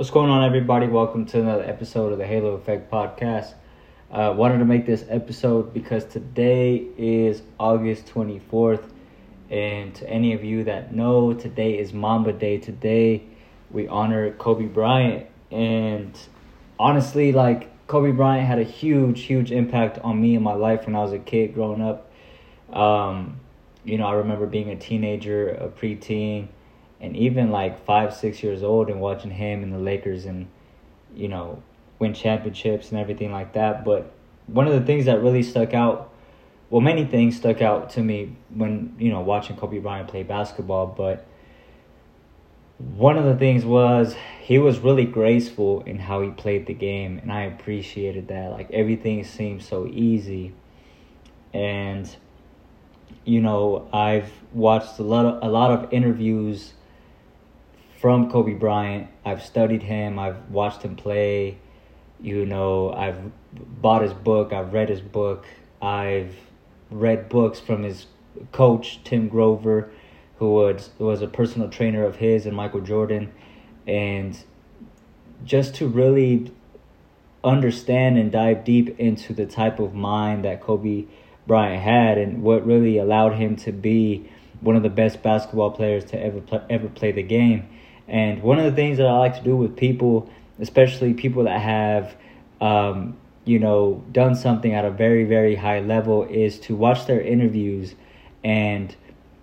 What's going on, everybody? Welcome to another episode of the Halo Effect podcast. Uh, wanted to make this episode because today is August 24th, and to any of you that know, today is Mamba Day. Today, we honor Kobe Bryant, and honestly, like Kobe Bryant had a huge, huge impact on me in my life when I was a kid growing up. Um, you know, I remember being a teenager, a preteen and even like five, six years old and watching him and the Lakers and, you know, win championships and everything like that. But one of the things that really stuck out, well, many things stuck out to me when, you know, watching Kobe Bryant play basketball, but one of the things was he was really graceful in how he played the game and I appreciated that. Like everything seemed so easy. And you know, I've watched a lot of a lot of interviews from Kobe Bryant. I've studied him, I've watched him play. You know, I've bought his book, I've read his book, I've read books from his coach, Tim Grover, who was, was a personal trainer of his and Michael Jordan. And just to really understand and dive deep into the type of mind that Kobe Bryant had and what really allowed him to be one of the best basketball players to ever play, ever play the game. And one of the things that I like to do with people, especially people that have, um, you know, done something at a very, very high level, is to watch their interviews and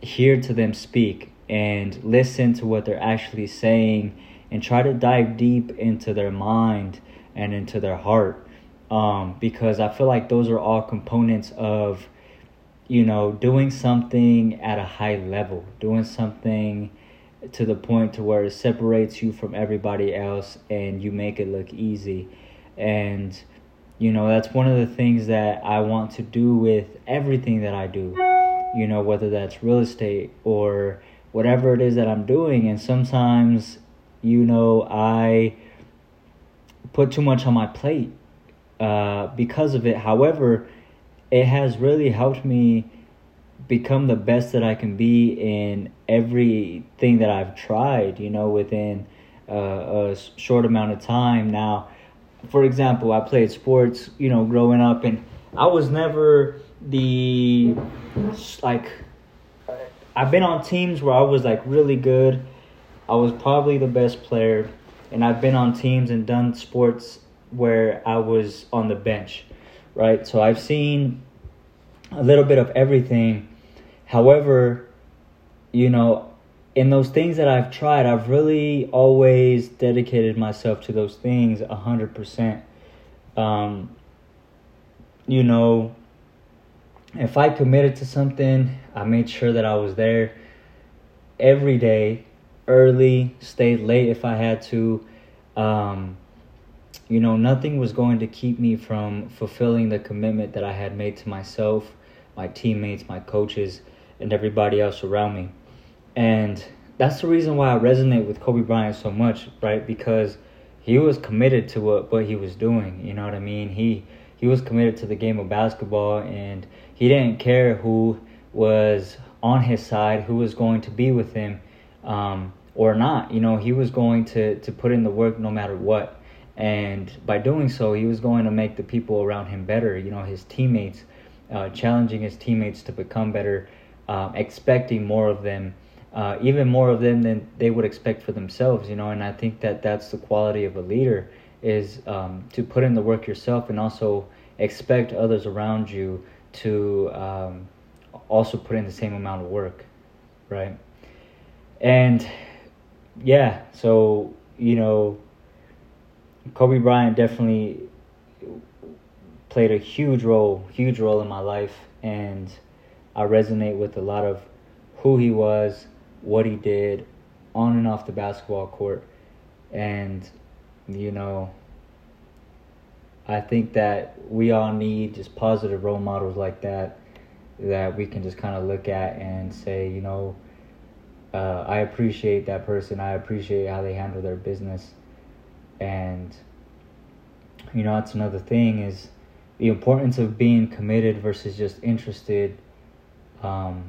hear to them speak and listen to what they're actually saying and try to dive deep into their mind and into their heart. Um, because I feel like those are all components of, you know, doing something at a high level, doing something to the point to where it separates you from everybody else and you make it look easy. And you know that's one of the things that I want to do with everything that I do you know whether that's real estate or whatever it is that I'm doing. And sometimes you know I put too much on my plate uh, because of it. However it has really helped me become the best that I can be in everything that I've tried, you know, within uh, a short amount of time. Now, for example, I played sports, you know, growing up, and I was never the like. I've been on teams where I was like really good. I was probably the best player, and I've been on teams and done sports where I was on the bench, right? So I've seen a little bit of everything However, you know, in those things that I've tried, I've really always dedicated myself to those things a hundred percent. Um, you know, if I committed to something, I made sure that I was there every day, early, stayed late if I had to. Um, you know, nothing was going to keep me from fulfilling the commitment that I had made to myself, my teammates, my coaches and everybody else around me. And that's the reason why I resonate with Kobe Bryant so much, right? Because he was committed to what, what he was doing. You know what I mean? He he was committed to the game of basketball and he didn't care who was on his side, who was going to be with him, um, or not. You know, he was going to, to put in the work no matter what. And by doing so, he was going to make the people around him better, you know, his teammates, uh, challenging his teammates to become better um, expecting more of them, uh, even more of them than they would expect for themselves. You know, and I think that that's the quality of a leader is um, to put in the work yourself and also expect others around you to um, also put in the same amount of work, right? And yeah, so you know, Kobe Bryant definitely played a huge role, huge role in my life, and I resonate with a lot of who he was, what he did on and off the basketball court. And, you know, I think that we all need just positive role models like that that we can just kind of look at and say, you know, uh, I appreciate that person. I appreciate how they handle their business. And, you know, that's another thing is the importance of being committed versus just interested um,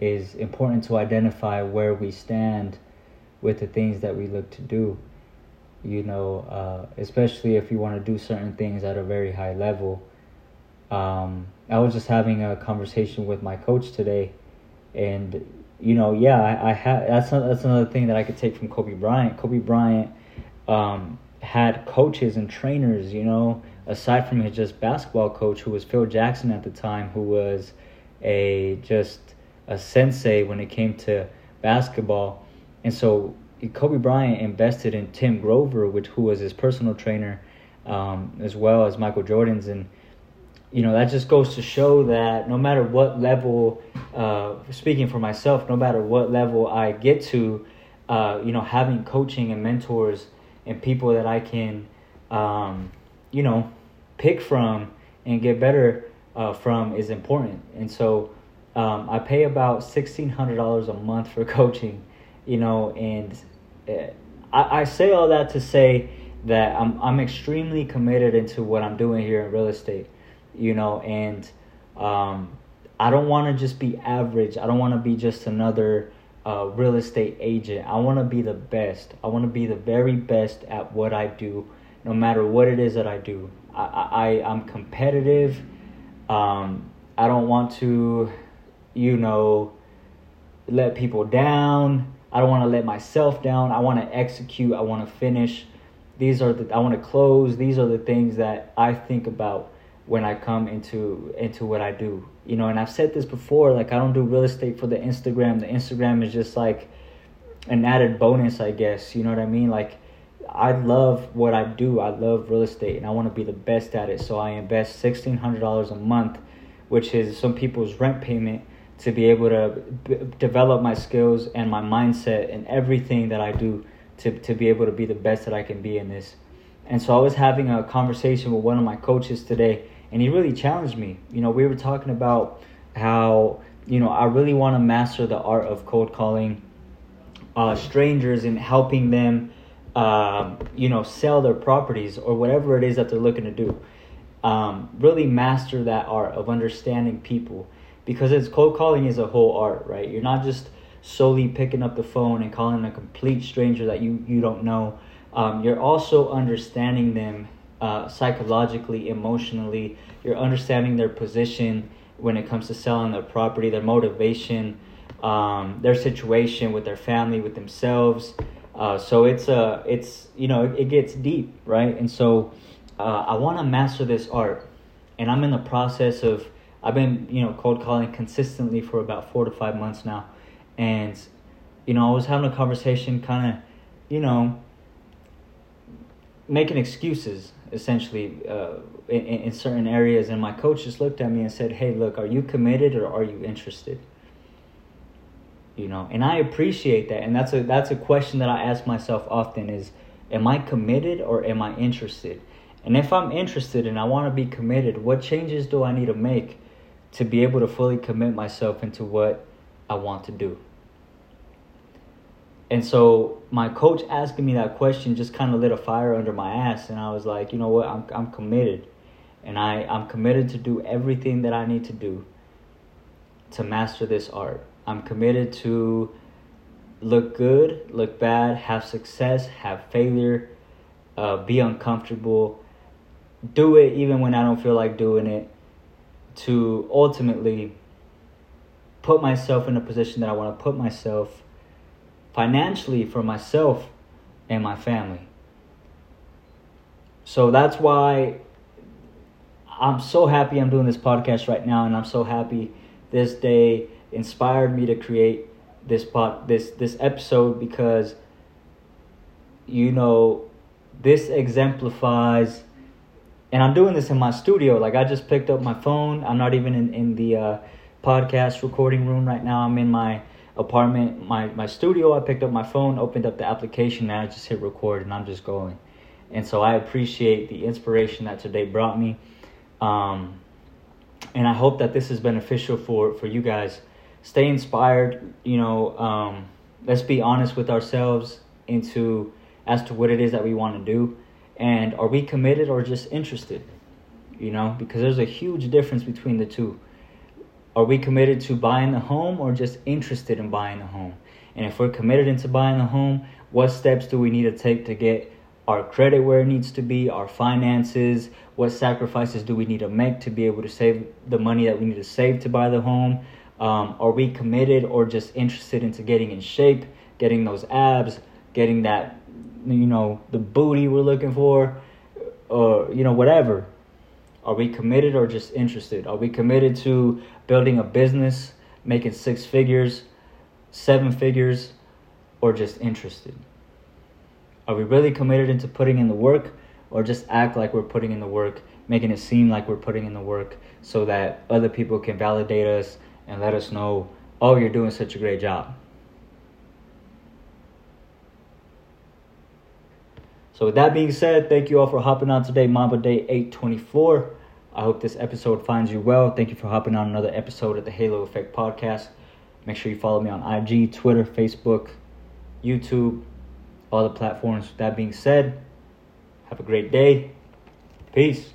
is important to identify where we stand with the things that we look to do. you know, uh, especially if you want to do certain things at a very high level. Um, I was just having a conversation with my coach today, and you know, yeah, I, I that's that's another thing that I could take from Kobe Bryant. Kobe Bryant um, had coaches and trainers, you know, aside from his just basketball coach, who was Phil Jackson at the time, who was a just a sensei when it came to basketball, and so Kobe Bryant invested in Tim Grover, which who was his personal trainer, um, as well as Michael Jordan's, and you know that just goes to show that no matter what level, uh, speaking for myself, no matter what level I get to, uh, you know, having coaching and mentors and people that I can, um, you know, pick from and get better uh, from is important. And so um, I pay about sixteen hundred dollars a month for coaching, you know, and uh, I, I say all that to say that I'm I'm extremely committed into what I'm doing here in real estate, you know, and um, I don't want to just be average. I don't want to be just another uh, real estate agent. I want to be the best. I want to be the very best at what I do, no matter what it is that I do. I, I I'm competitive. Um, I don't want to, you know, let people down. I don't want to let myself down. I want to execute. I want to finish. These are the I want to close. These are the things that I think about when I come into into what I do. You know, and I've said this before, like I don't do real estate for the Instagram. The Instagram is just like an added bonus, I guess. You know what I mean? Like I love what I do. I love real estate and I want to be the best at it. So I invest $1600 a month, which is some people's rent payment to be able to b- develop my skills and my mindset and everything that I do to to be able to be the best that I can be in this. And so I was having a conversation with one of my coaches today and he really challenged me. You know, we were talking about how you know I really want to master the art of cold calling uh, strangers and helping them, um, you know, sell their properties or whatever it is that they're looking to do. Um, really master that art of understanding people because it's cold calling is a whole art, right? You're not just solely picking up the phone and calling a complete stranger that you you don't know. Um, you're also understanding them uh, psychologically, emotionally. You're understanding their position when it comes to selling their property, their motivation, um, their situation with their family, with themselves. Uh, so it's a, uh, it's you know, it, it gets deep, right? And so uh, I want to master this art, and I'm in the process of. I've been you know cold calling consistently for about four to five months now, and you know I was having a conversation, kind of, you know, making excuses essentially uh, in, in certain areas and my coach just looked at me and said hey look are you committed or are you interested you know? And i appreciate that. And that's a that's a question that i ask myself often is am i committed or am i interested? And if i'm interested and i want to be committed what changes do i need to make to be able to fully commit myself into what i want to do? And so my coach asking me that question just kind of lit a fire under my ass, and I was like, you know what, I'm I'm committed, and I I'm committed to do everything that I need to do to master this art. I'm committed to look good, look bad, have success, have failure, uh, be uncomfortable, do it even when I don't feel like doing it, to ultimately put myself in a position that I want to put myself financially for myself and my family. So that's why I'm so happy I'm doing this podcast right now, and I'm so happy this day inspired me to create this pot this this episode because you know this exemplifies and I'm doing this in my studio. Like I just picked up my phone. I'm not even in, in the uh, podcast recording room right now. I'm in my apartment, my, my studio, I picked up my phone, opened up the application, and I just hit record, and I'm just going. And so I appreciate the inspiration that today brought me. Um, and I hope that this is beneficial for, for you guys. Stay inspired, you know, um, let's be honest with ourselves into as to what it is that we want to do. And are we committed or just interested? You know, because there's a huge difference between the two. Are we committed to buying the home or just interested in buying the home? And if we're committed into buying the home, what steps do we need to take to get our credit where it needs to be, our finances, what sacrifices do we need to make to be able to save the money that we need to save to buy the home? Um, are we committed or just interested into getting in shape, getting those abs, getting that, you know, the booty we're looking for, or, you know, whatever? Are we committed or just interested? Are we committed to building a business, making six figures, seven figures, or just interested? Are we really committed into putting in the work or just act like we're putting in the work, making it seem like we're putting in the work so that other people can validate us and let us know, oh, you're doing such a great job? So, with that being said, thank you all for hopping on today, Mamba Day 824. I hope this episode finds you well. Thank you for hopping on another episode of the Halo Effect podcast. Make sure you follow me on IG, Twitter, Facebook, YouTube, all the platforms. With That being said, have a great day. Peace.